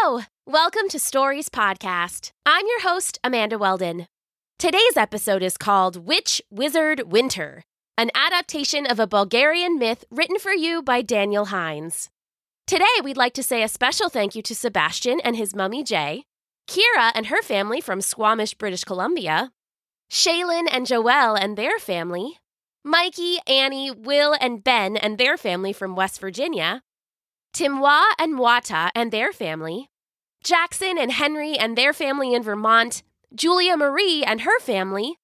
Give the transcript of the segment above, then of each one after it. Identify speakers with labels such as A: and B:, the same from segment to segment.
A: Hello! Welcome to Stories Podcast. I'm your host, Amanda Weldon. Today's episode is called Witch Wizard Winter, an adaptation of a Bulgarian myth written for you by Daniel Hines. Today, we'd like to say a special thank you to Sebastian and his mummy Jay, Kira and her family from Squamish, British Columbia, Shaylin and Joelle and their family, Mikey, Annie, Will, and Ben and their family from West Virginia, Timwa and Wata and their family, Jackson and Henry and their family in Vermont, Julia Marie and her family,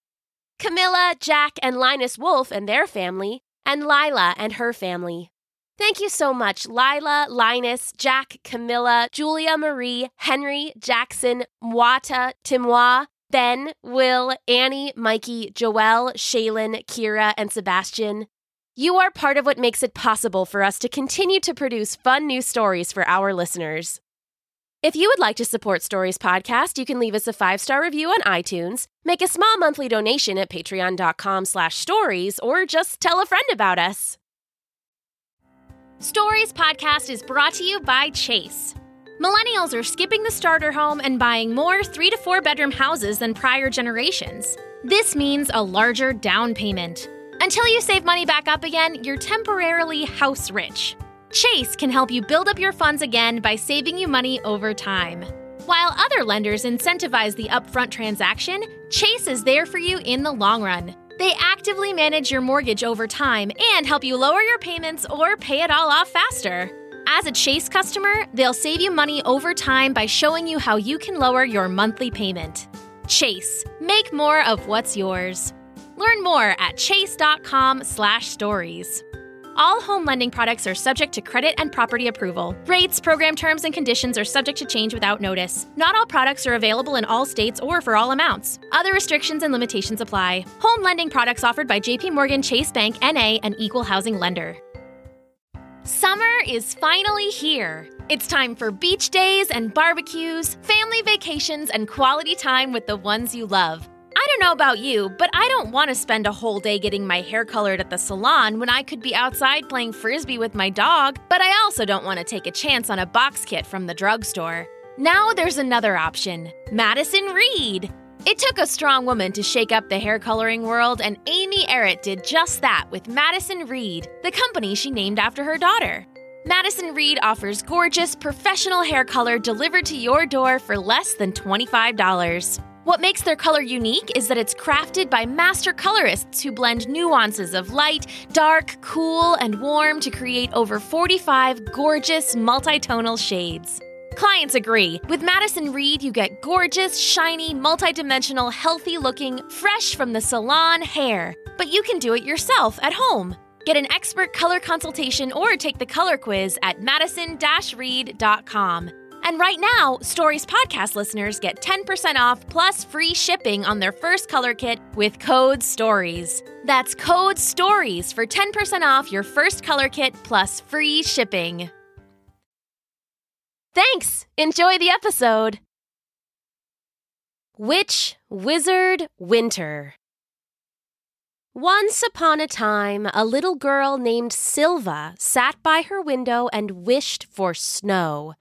A: Camilla, Jack, and Linus Wolf and their family, and Lila and her family. Thank you so much, Lila, Linus, Jack, Camilla, Julia Marie, Henry, Jackson, Mwata, Timwa, Ben, Will, Annie, Mikey, Joelle, Shaylin, Kira, and Sebastian. You are part of what makes it possible for us to continue to produce fun new stories for our listeners. If you would like to support Stories Podcast, you can leave us a five-star review on iTunes, make a small monthly donation at patreon.com slash stories, or just tell a friend about us. Stories Podcast is brought to you by Chase. Millennials are skipping the starter home and buying more three to four bedroom houses than prior generations. This means a larger down payment. Until you save money back up again, you're temporarily house rich. Chase can help you build up your funds again by saving you money over time. While other lenders incentivize the upfront transaction, Chase is there for you in the long run. They actively manage your mortgage over time and help you lower your payments or pay it all off faster. As a Chase customer, they'll save you money over time by showing you how you can lower your monthly payment. Chase, make more of what's yours. Learn more at chase.com/stories. All home lending products are subject to credit and property approval. Rates, program terms, and conditions are subject to change without notice. Not all products are available in all states or for all amounts. Other restrictions and limitations apply. Home lending products offered by JP Morgan Chase Bank NA an Equal Housing Lender. Summer is finally here. It's time for beach days and barbecues, family vacations, and quality time with the ones you love. I don't know about you, but I don't want to spend a whole day getting my hair colored at the salon when I could be outside playing frisbee with my dog, but I also don't want to take a chance on a box kit from the drugstore. Now there's another option Madison Reed. It took a strong woman to shake up the hair coloring world, and Amy Errett did just that with Madison Reed, the company she named after her daughter. Madison Reed offers gorgeous, professional hair color delivered to your door for less than $25. What makes their color unique is that it's crafted by master colorists who blend nuances of light, dark, cool, and warm to create over 45 gorgeous multitonal shades. Clients agree. With Madison Reed, you get gorgeous, shiny, multidimensional, healthy looking, fresh from the salon hair. But you can do it yourself at home. Get an expert color consultation or take the color quiz at madison reed.com. And right now, Stories Podcast listeners get 10% off plus free shipping on their first color kit with code STORIES. That's code STORIES for 10% off your first color kit plus free shipping. Thanks! Enjoy the episode! Witch, Wizard, Winter. Once upon a time, a little girl named Silva sat by her window and wished for snow.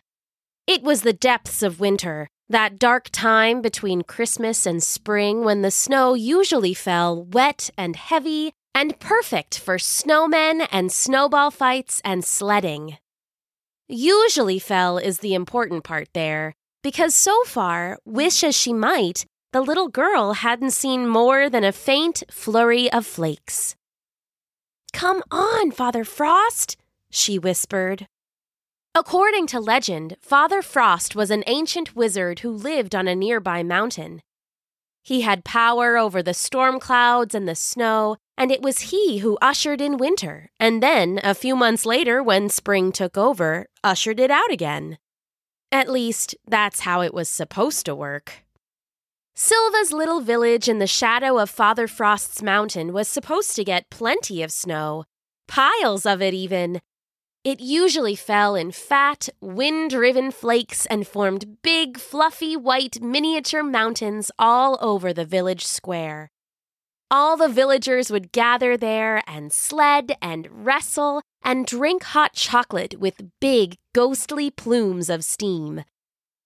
A: It was the depths of winter, that dark time between Christmas and spring when the snow usually fell wet and heavy and perfect for snowmen and snowball fights and sledding. Usually fell is the important part there, because so far, wish as she might, the little girl hadn't seen more than a faint flurry of flakes. Come on, Father Frost, she whispered. According to legend, Father Frost was an ancient wizard who lived on a nearby mountain. He had power over the storm clouds and the snow, and it was he who ushered in winter, and then, a few months later, when spring took over, ushered it out again. At least, that's how it was supposed to work. Silva's little village in the shadow of Father Frost's mountain was supposed to get plenty of snow, piles of it even. It usually fell in fat, wind driven flakes and formed big, fluffy, white miniature mountains all over the village square. All the villagers would gather there and sled and wrestle and drink hot chocolate with big, ghostly plumes of steam.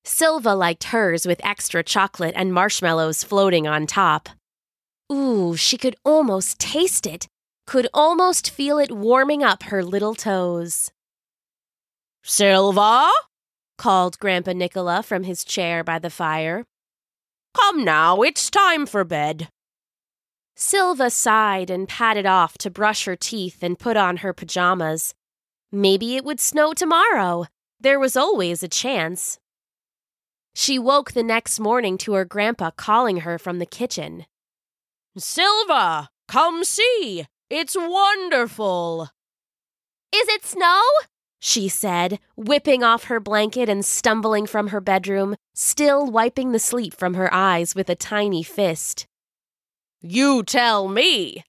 B: Silva liked hers with extra chocolate and marshmallows floating on top. Ooh, she could almost taste it, could almost feel it warming up her little toes.
C: Silva?
B: called Grandpa Nicola from his chair by the fire.
C: Come now, it's time for bed.
B: Silva sighed and padded off to brush her teeth and put on her pajamas. Maybe it would snow tomorrow. There was always a chance. She woke the next morning to her grandpa calling her from the kitchen.
C: Silva, come see. It's wonderful.
B: Is it snow? She said, whipping off her blanket and stumbling from her bedroom, still wiping the sleep from her eyes with a tiny fist.
C: You tell me.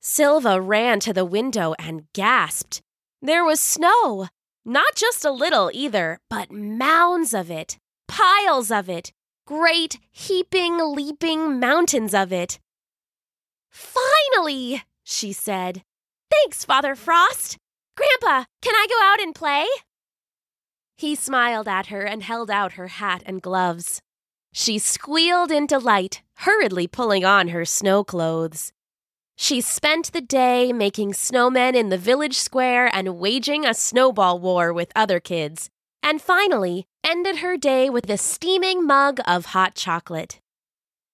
B: Silva ran to the window and gasped. There was snow. Not just a little either, but mounds of it piles of it, great, heaping, leaping mountains of it. Finally, she said. Thanks, Father Frost. Grandpa, can I go out and play? He smiled at her and held out her hat and gloves. She squealed in delight, hurriedly pulling on her snow clothes. She spent the day making snowmen in the village square and waging a snowball war with other kids, and finally ended her day with a steaming mug of hot chocolate.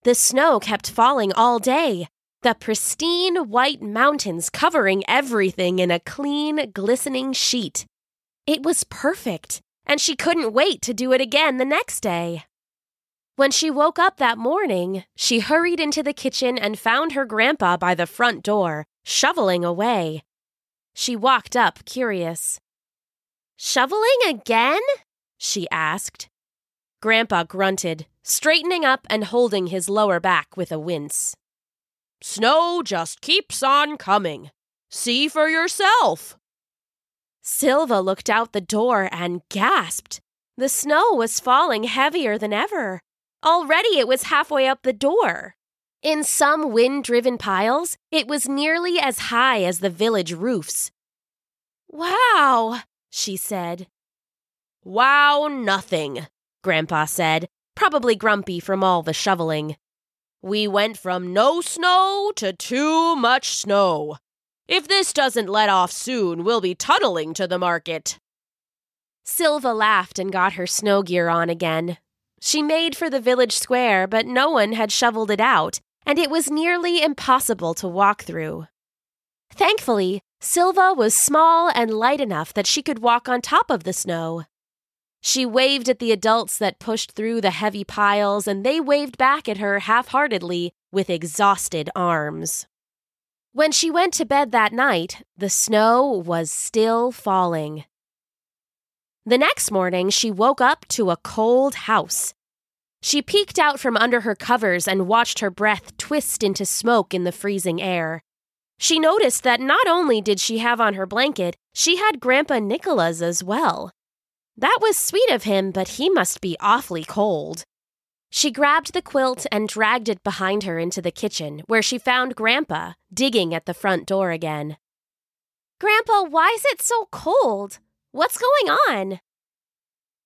B: The snow kept falling all day, the pristine white mountains covering everything in a clean, glistening sheet. It was perfect, and she couldn't wait to do it again the next day. When she woke up that morning, she hurried into the kitchen and found her grandpa by the front door, shoveling away. She walked up, curious. Shoveling again? she asked. Grandpa grunted, straightening up and holding his lower back with a wince.
C: Snow just keeps on coming. See for yourself.
B: Silva looked out the door and gasped. The snow was falling heavier than ever. Already it was halfway up the door. In some wind driven piles, it was nearly as high as the village roofs. Wow, she said.
C: Wow, nothing, Grandpa said, probably grumpy from all the shoveling. We went from no snow to too much snow. If this doesn't let off soon, we'll be tunneling to the market.
B: Silva laughed and got her snow gear on again. She made for the village square, but no one had shoveled it out, and it was nearly impossible to walk through. Thankfully, Silva was small and light enough that she could walk on top of the snow. She waved at the adults that pushed through the heavy piles, and they waved back at her half heartedly with exhausted arms. When she went to bed that night, the snow was still falling. The next morning, she woke up to a cold house. She peeked out from under her covers and watched her breath twist into smoke in the freezing air. She noticed that not only did she have on her blanket, she had Grandpa Nicola's as well. That was sweet of him, but he must be awfully cold. She grabbed the quilt and dragged it behind her into the kitchen, where she found Grandpa digging at the front door again. Grandpa, why is it so cold? What's going on?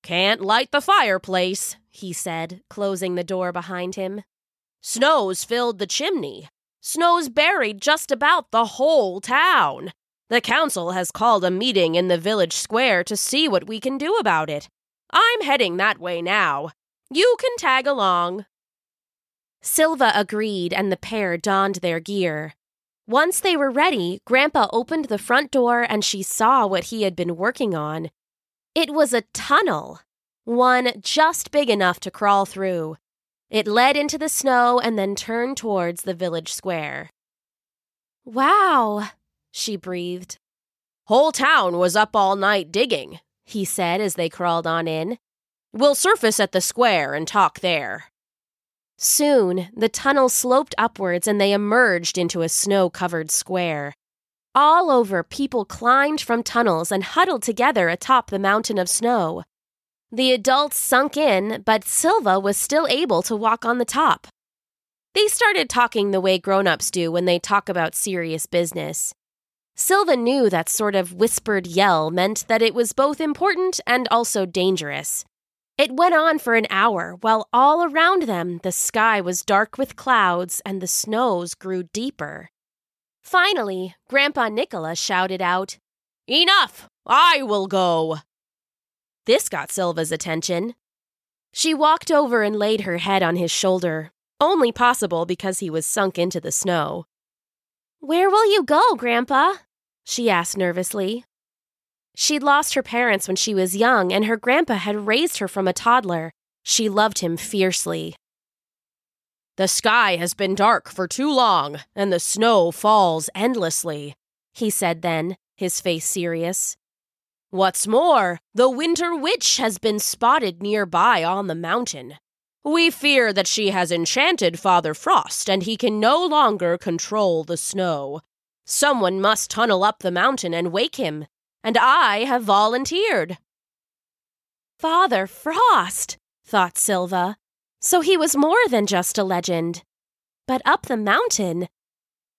C: Can't light the fireplace, he said, closing the door behind him. Snow's filled the chimney. Snow's buried just about the whole town. The council has called a meeting in the village square to see what we can do about it. I'm heading that way now. You can tag along.
B: Silva agreed, and the pair donned their gear. Once they were ready, Grandpa opened the front door and she saw what he had been working on. It was a tunnel, one just big enough to crawl through. It led into the snow and then turned towards the village square. Wow, she breathed.
C: Whole town was up all night digging, he said as they crawled on in. We'll surface at the square and talk there.
B: Soon, the tunnel sloped upwards and they emerged into a snow covered square. All over, people climbed from tunnels and huddled together atop the mountain of snow. The adults sunk in, but Silva was still able to walk on the top. They started talking the way grown ups do when they talk about serious business. Silva knew that sort of whispered yell meant that it was both important and also dangerous. It went on for an hour, while all around them the sky was dark with clouds and the snows grew deeper. Finally, Grandpa Nicola shouted out, Enough! I will go! This got Silva's attention. She walked over and laid her head on his shoulder, only possible because he was sunk into the snow. Where will you go, Grandpa? she asked nervously. She'd lost her parents when she was young, and her grandpa had raised her from a toddler. She loved him fiercely. The sky has been dark for too long, and the snow falls endlessly, he said then, his face serious. What's more, the Winter Witch has been spotted nearby on the mountain. We fear that she has enchanted Father Frost and he can no longer control the snow. Someone must tunnel up the mountain and wake him, and I have volunteered. Father Frost, thought Silva. So he was more than just a legend. But up the mountain,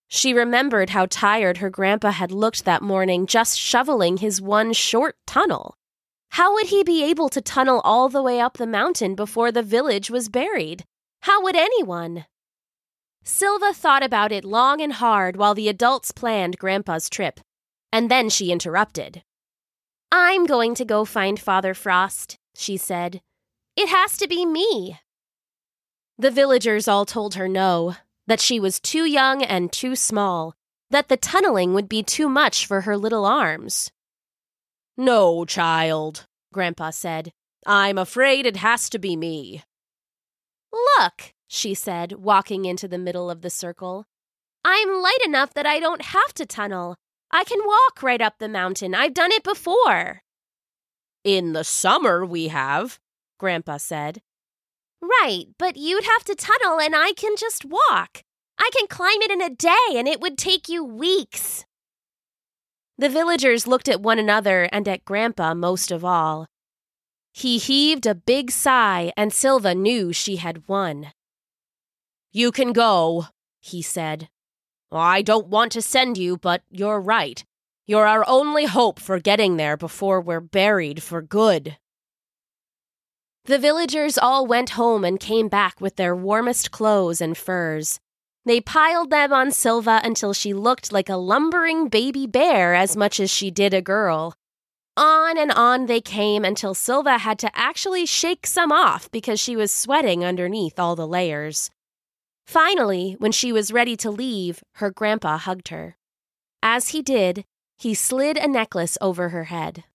B: she remembered how tired her grandpa had looked that morning just shoveling his one short tunnel. How would he be able to tunnel all the way up the mountain before the village was buried? How would anyone? Silva thought about it long and hard while the adults planned Grandpa's trip, and then she interrupted. I'm going to go find Father Frost, she said. It has to be me. The villagers all told her no, that she was too young and too small, that the tunneling would be too much for her little arms. No, child, Grandpa said. I'm afraid it has to be me. Look, she said, walking into the middle of the circle. I'm light enough that I don't have to tunnel. I can walk right up the mountain. I've done it before. In the summer, we have, Grandpa said. Right, but you'd have to tunnel and I can just walk. I can climb it in a day and it would take you weeks. The villagers looked at one another and at Grandpa most of all. He heaved a big sigh, and Silva knew she had won. You can go, he said. I don't want to send you, but you're right. You're our only hope for getting there before we're buried for good. The villagers all went home and came back with their warmest clothes and furs. They piled them on Silva until she looked like a lumbering baby bear as much as she did a girl. On and on they came until Silva had to actually shake some off because she was sweating underneath all the layers. Finally, when she was ready to leave, her grandpa hugged her. As he did, he slid a necklace over her head.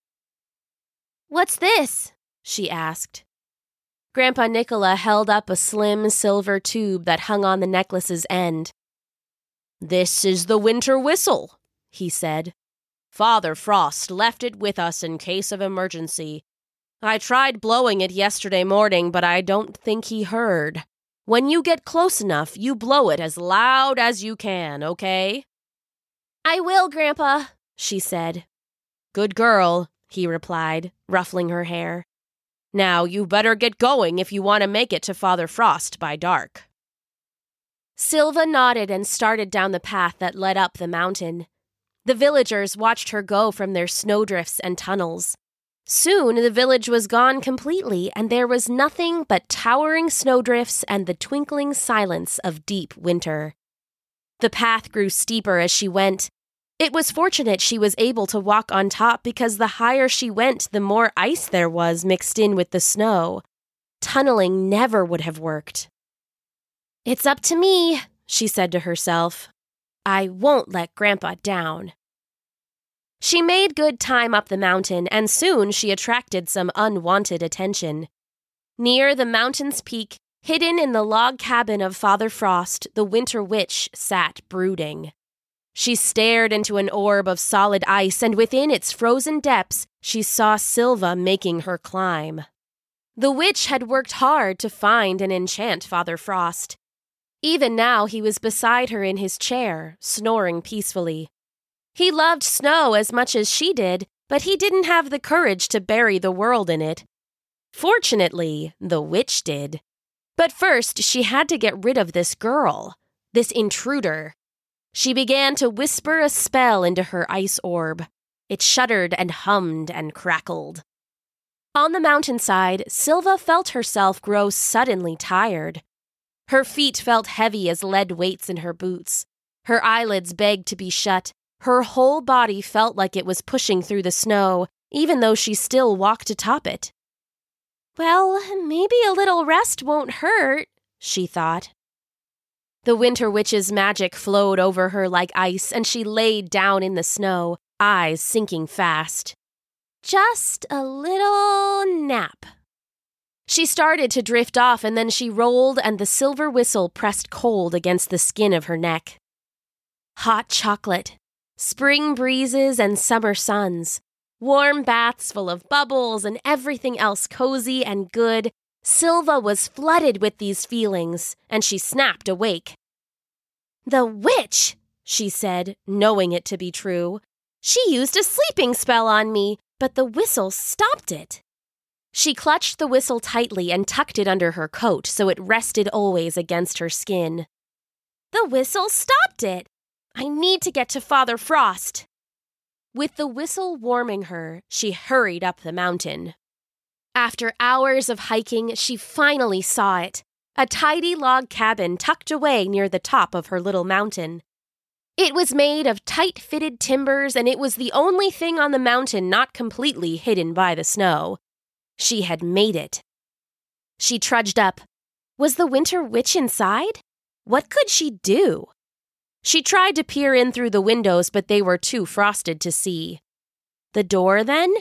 B: What's this? she asked. Grandpa Nicola held up a slim silver tube that hung on the necklace's end. This is the winter whistle, he said. Father Frost left it with us in case of emergency. I tried blowing it yesterday morning, but I don't think he heard. When you get close enough, you blow it as loud as you can, okay? I will, Grandpa, she said. Good girl, he replied, ruffling her hair. Now you better get going if you want to make it to Father Frost by dark. Silva nodded and started down the path that led up the mountain. The villagers watched her go from their snowdrifts and tunnels. Soon the village was gone completely, and there was nothing but towering snowdrifts and the twinkling silence of deep winter. The path grew steeper as she went, it was fortunate she was able to walk on top because the higher she went, the more ice there was mixed in with the snow. Tunneling never would have worked. It's up to me, she said to herself. I won't let Grandpa down. She made good time up the mountain, and soon she attracted some unwanted attention. Near the mountain's peak, hidden in the log cabin of Father Frost, the Winter Witch sat brooding. She stared into an orb of solid ice, and within its frozen depths, she saw Silva making her climb. The witch had worked hard to find and enchant Father Frost. Even now, he was beside her in his chair, snoring peacefully. He loved snow as much as she did, but he didn't have the courage to bury the world in it. Fortunately, the witch did. But first, she had to get rid of this girl, this intruder. She began to whisper a spell into her ice orb. It shuddered and hummed and crackled. On the mountainside, Silva felt herself grow suddenly tired. Her feet felt heavy as lead weights in her boots. Her eyelids begged to be shut. Her whole body felt like it was pushing through the snow, even though she still walked atop it. Well, maybe a little rest won't hurt, she thought. The Winter Witch's magic flowed over her like ice, and she laid down in the snow, eyes sinking fast. Just a little nap. She started to drift off, and then she rolled, and the silver whistle pressed cold against the skin of her neck. Hot chocolate, spring breezes, and summer suns, warm baths full of bubbles, and everything else cozy and good. Silva was flooded with these feelings, and she snapped awake. The witch, she said, knowing it to be true. She used a sleeping spell on me, but the whistle stopped it. She clutched the whistle tightly and tucked it under her coat so it rested always against her skin. The whistle stopped it! I need to get to Father Frost. With the whistle warming her, she hurried up the mountain. After hours of hiking, she finally saw it a tidy log cabin tucked away near the top of her little mountain. It was made of tight fitted timbers, and it was the only thing on the mountain not completely hidden by the snow. She had made it. She trudged up. Was the winter witch inside? What could she do? She tried to peer in through the windows, but they were too frosted to see. The door, then?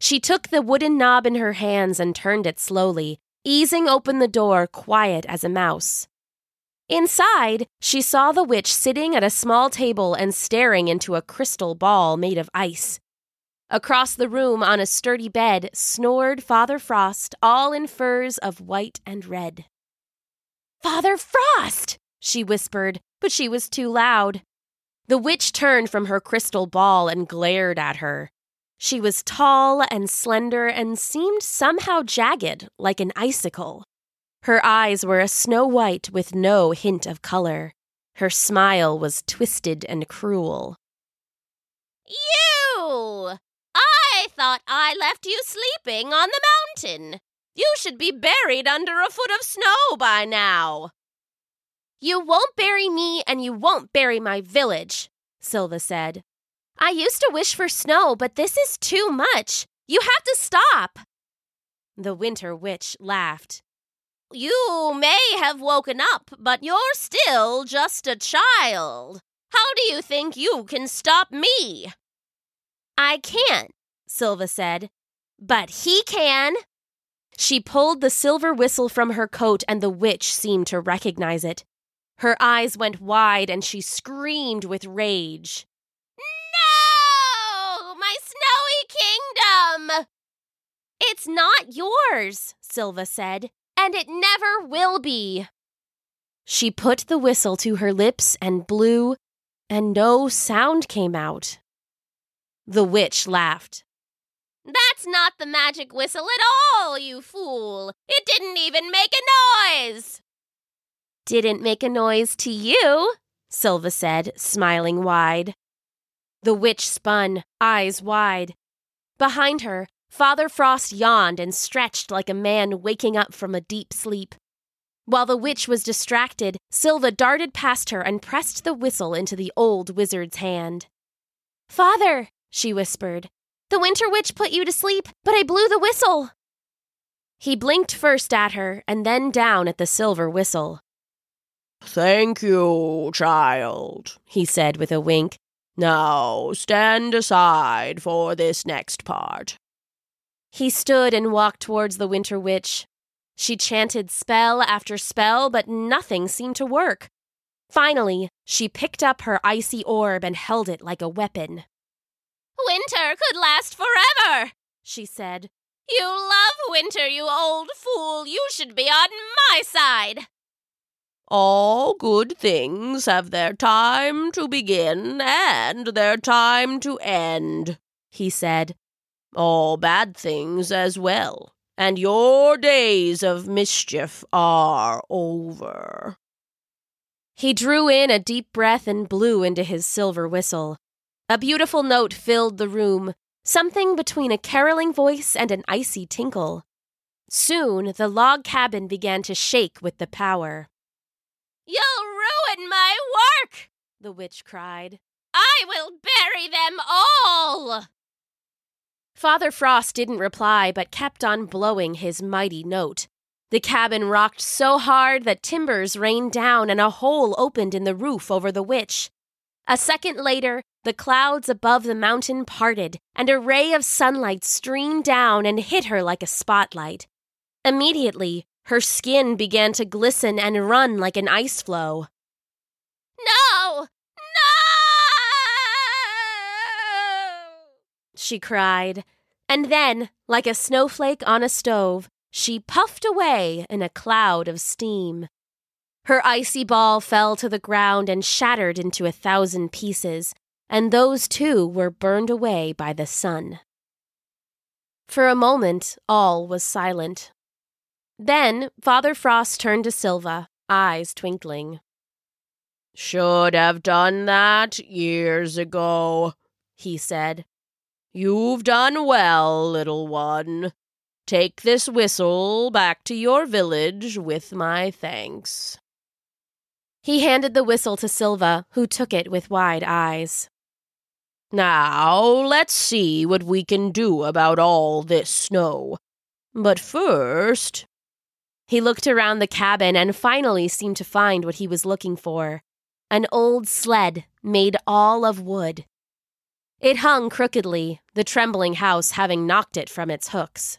B: She took the wooden knob in her hands and turned it slowly, easing open the door quiet as a mouse. Inside, she saw the witch sitting at a small table and staring into a crystal ball made of ice. Across the room on a sturdy bed snored Father Frost, all in furs of white and red. Father Frost! she whispered, but she was too loud. The witch turned from her crystal ball and glared at her. She was tall and slender and seemed somehow jagged, like an icicle. Her eyes were a snow white with no hint of color. Her smile was twisted and cruel.
C: You! I thought I left you sleeping on the mountain. You should be buried under a foot of snow by now.
B: You won't bury me, and you won't bury my village, Silva said. I used to wish for snow, but this is too much. You have to stop. The Winter Witch laughed.
C: You may have woken up, but you're still just a child. How do you think you can stop me?
B: I can't, Silva said. But he can. She pulled the silver whistle from her coat, and the witch seemed to recognize it. Her eyes went wide, and she screamed with rage.
C: My snowy kingdom!
B: It's not yours, Silva said and it never will be. She put the whistle to her lips and blew, and no sound came out. The witch laughed.
C: That's not the magic whistle at all, you fool! It didn't even make a noise!
B: Didn't make a noise to you, Silva said, smiling wide. The witch spun, eyes wide. Behind her, Father Frost yawned and stretched like a man waking up from a deep sleep. While the witch was distracted, Silva darted past her and pressed the whistle into the old wizard's hand. Father, she whispered, the winter witch put you to sleep, but I blew the whistle. He blinked first at her and then down at the silver whistle.
D: Thank you, child, he said with a wink. Now stand aside for this next part.
B: He stood and walked towards the Winter Witch. She chanted spell after spell, but nothing seemed to work. Finally, she picked up her icy orb and held it like a weapon.
C: Winter could last forever, she said. You love winter, you old fool. You should be on my side.
D: All good things have their time to begin and their time to end, he said, all bad things as well, and your days of mischief are over.
B: He drew in a deep breath and blew into his silver whistle. A beautiful note filled the room. something between a caroling voice and an icy tinkle. Soon the log cabin began to shake with the power.
C: You'll ruin my work, the witch cried. I will bury them all!
B: Father Frost didn't reply but kept on blowing his mighty note. The cabin rocked so hard that timbers rained down and a hole opened in the roof over the witch. A second later, the clouds above the mountain parted, and a ray of sunlight streamed down and hit her like a spotlight. Immediately, her skin began to glisten and run like an ice floe.
C: No! No!
B: She cried, and then, like a snowflake on a stove, she puffed away in a cloud of steam. Her icy ball fell to the ground and shattered into a thousand pieces, and those too were burned away by the sun. For a moment, all was silent. Then Father Frost turned to Silva, eyes twinkling.
D: Should have done that years ago, he said. You've done well, little one. Take this whistle back to your village with my thanks.
B: He handed the whistle to Silva, who took it with wide eyes.
D: Now, let's see what we can do about all this snow. But first.
B: He looked around the cabin and finally seemed to find what he was looking for an old sled made all of wood. It hung crookedly, the trembling house having knocked it from its hooks.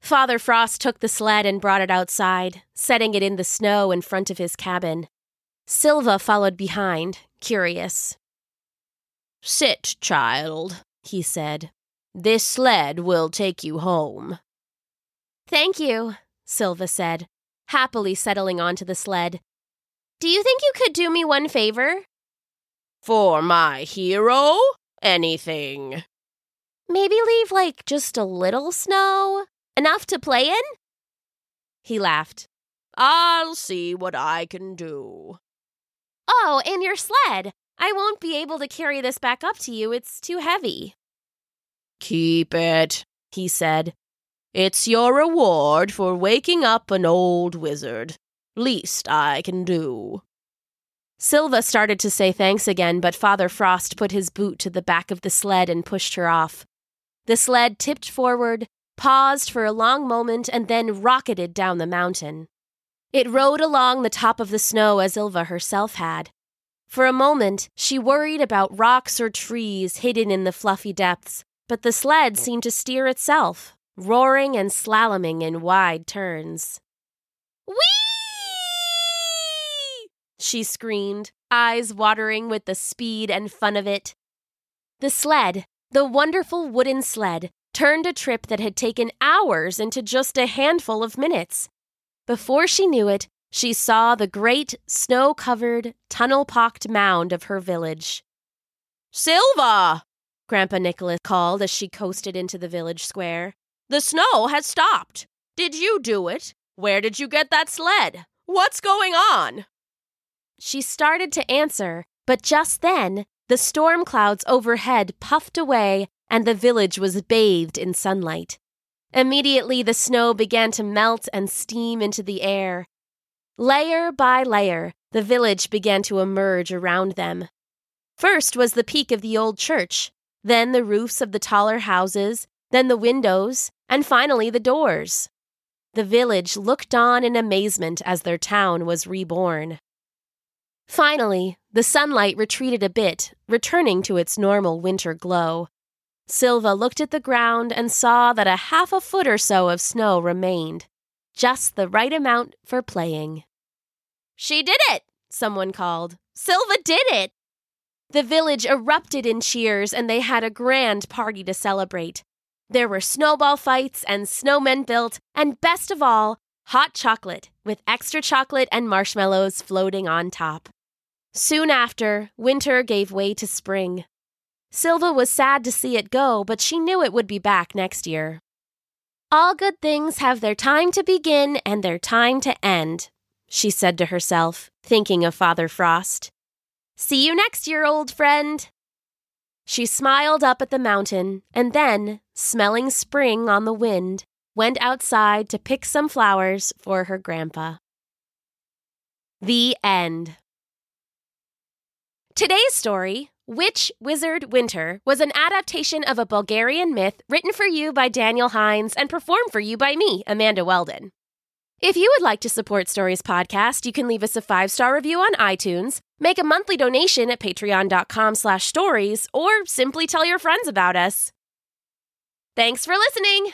B: Father Frost took the sled and brought it outside, setting it in the snow in front of his cabin. Silva followed behind, curious.
D: Sit, child, he said. This sled will take you home.
B: Thank you, Silva said, happily settling onto the sled. Do you think you could do me one favor?
D: For my hero? Anything.
B: Maybe leave, like, just a little snow? Enough to play in? He laughed.
D: I'll see what I can do.
B: Oh, and your sled. I won't be able to carry this back up to you. It's too heavy.
D: Keep it, he said. It's your reward for waking up an old wizard. Least I can do.
B: Silva started to say thanks again, but Father Frost put his boot to the back of the sled and pushed her off. The sled tipped forward, paused for a long moment, and then rocketed down the mountain. It rode along the top of the snow as Silva herself had. For a moment, she worried about rocks or trees hidden in the fluffy depths, but the sled seemed to steer itself, roaring and slaloming in wide turns.
C: Whee!
B: She screamed, eyes watering with the speed and fun of it. The sled, the wonderful wooden sled, turned a trip that had taken hours into just a handful of minutes. Before she knew it, she saw the great, snow covered, tunnel pocked mound of her village.
D: Silva!
B: Grandpa Nicholas called as she coasted into the village square.
D: The snow has stopped. Did you do it? Where did you get that sled? What's going on?
B: She started to answer, but just then, the storm clouds overhead puffed away and the village was bathed in sunlight. Immediately, the snow began to melt and steam into the air, Layer by layer, the village began to emerge around them. First was the peak of the old church, then the roofs of the taller houses, then the windows, and finally the doors. The village looked on in amazement as their town was reborn. Finally, the sunlight retreated a bit, returning to its normal winter glow. Silva looked at the ground and saw that a half a foot or so of snow remained just the right amount for playing.
C: She did it! Someone called. Silva did it!
B: The village erupted in cheers and they had a grand party to celebrate. There were snowball fights and snowmen built, and best of all, hot chocolate with extra chocolate and marshmallows floating on top. Soon after, winter gave way to spring. Silva was sad to see it go, but she knew it would be back next year. All good things have their time to begin and their time to end, she said to herself, thinking of Father Frost. See you next year, old friend. She smiled up at the mountain and then, smelling spring on the wind, went outside to pick some flowers for her grandpa. The end. Today's story, Witch Wizard Winter, was an adaptation of a Bulgarian myth written for you by Daniel Hines and performed for you by me, Amanda Weldon. If you would like to support Stories Podcast, you can leave us a five-star review on iTunes, make a monthly donation at patreon.com slash stories, or simply tell your friends about us. Thanks for listening!